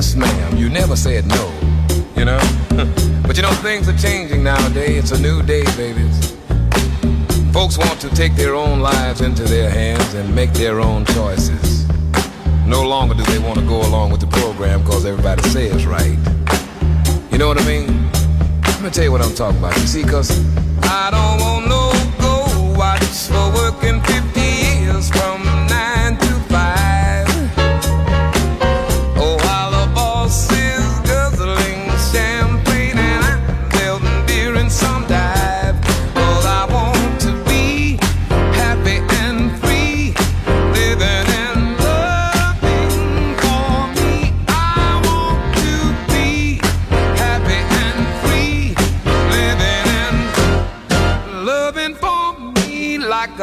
Yes, ma'am. You never said no. You know? but you know, things are changing nowadays. It's a new day, babies. Folks want to take their own lives into their hands and make their own choices. No longer do they want to go along with the program because everybody says right. You know what I mean? Let me tell you what I'm talking about. You see, because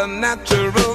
like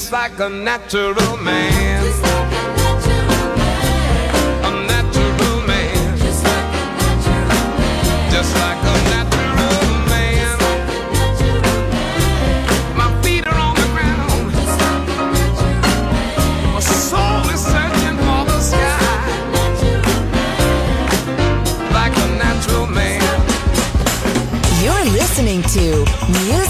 me just like a natural man. A natural man. Just like a natural man. My feet are on the ground. My soul is searching for the sky. Like a natural man. You're listening to Music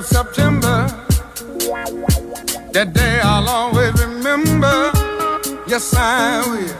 of September. That day I'll always remember. Yes, I will.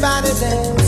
everybody dance.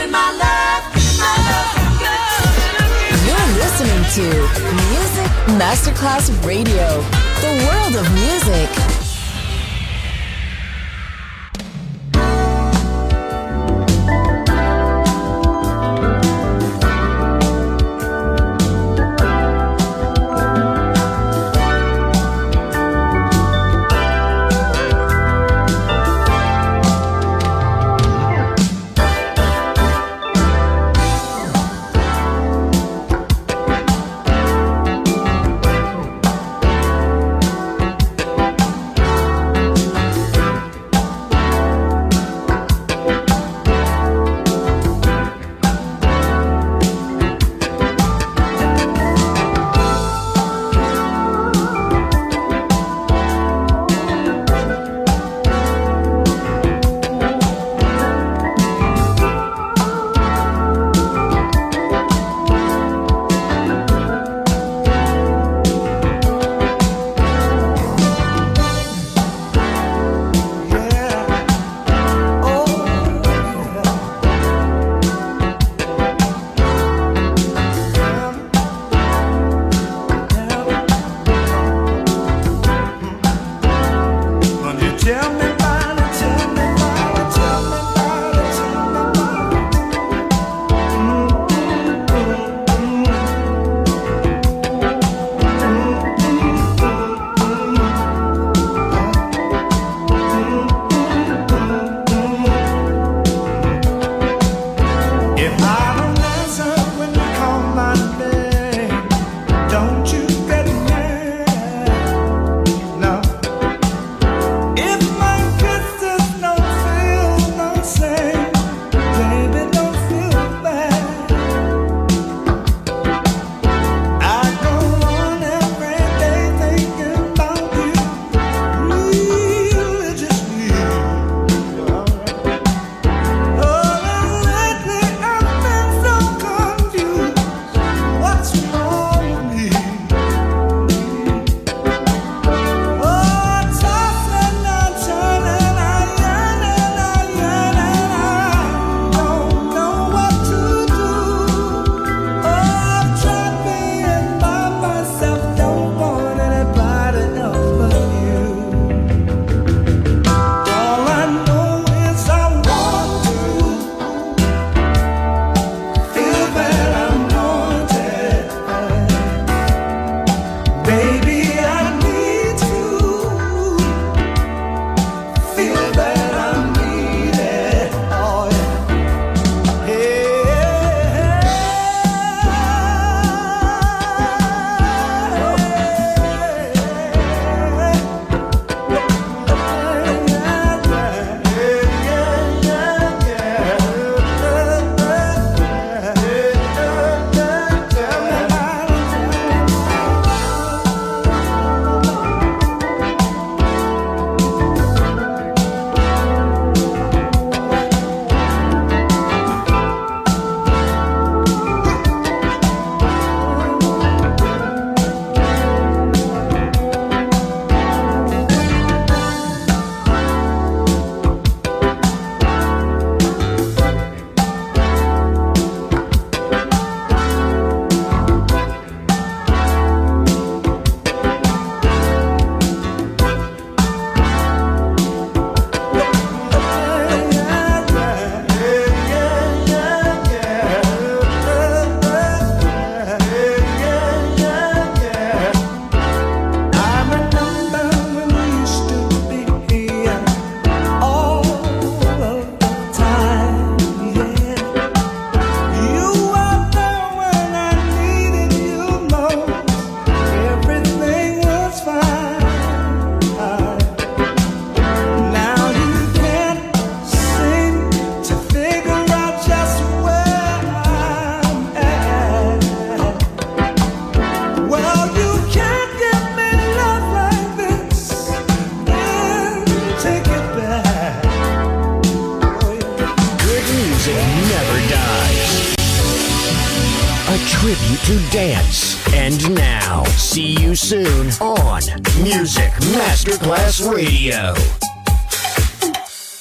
giving my love, my love. You're listening to Music Masterclass Radio, the world of music. tell me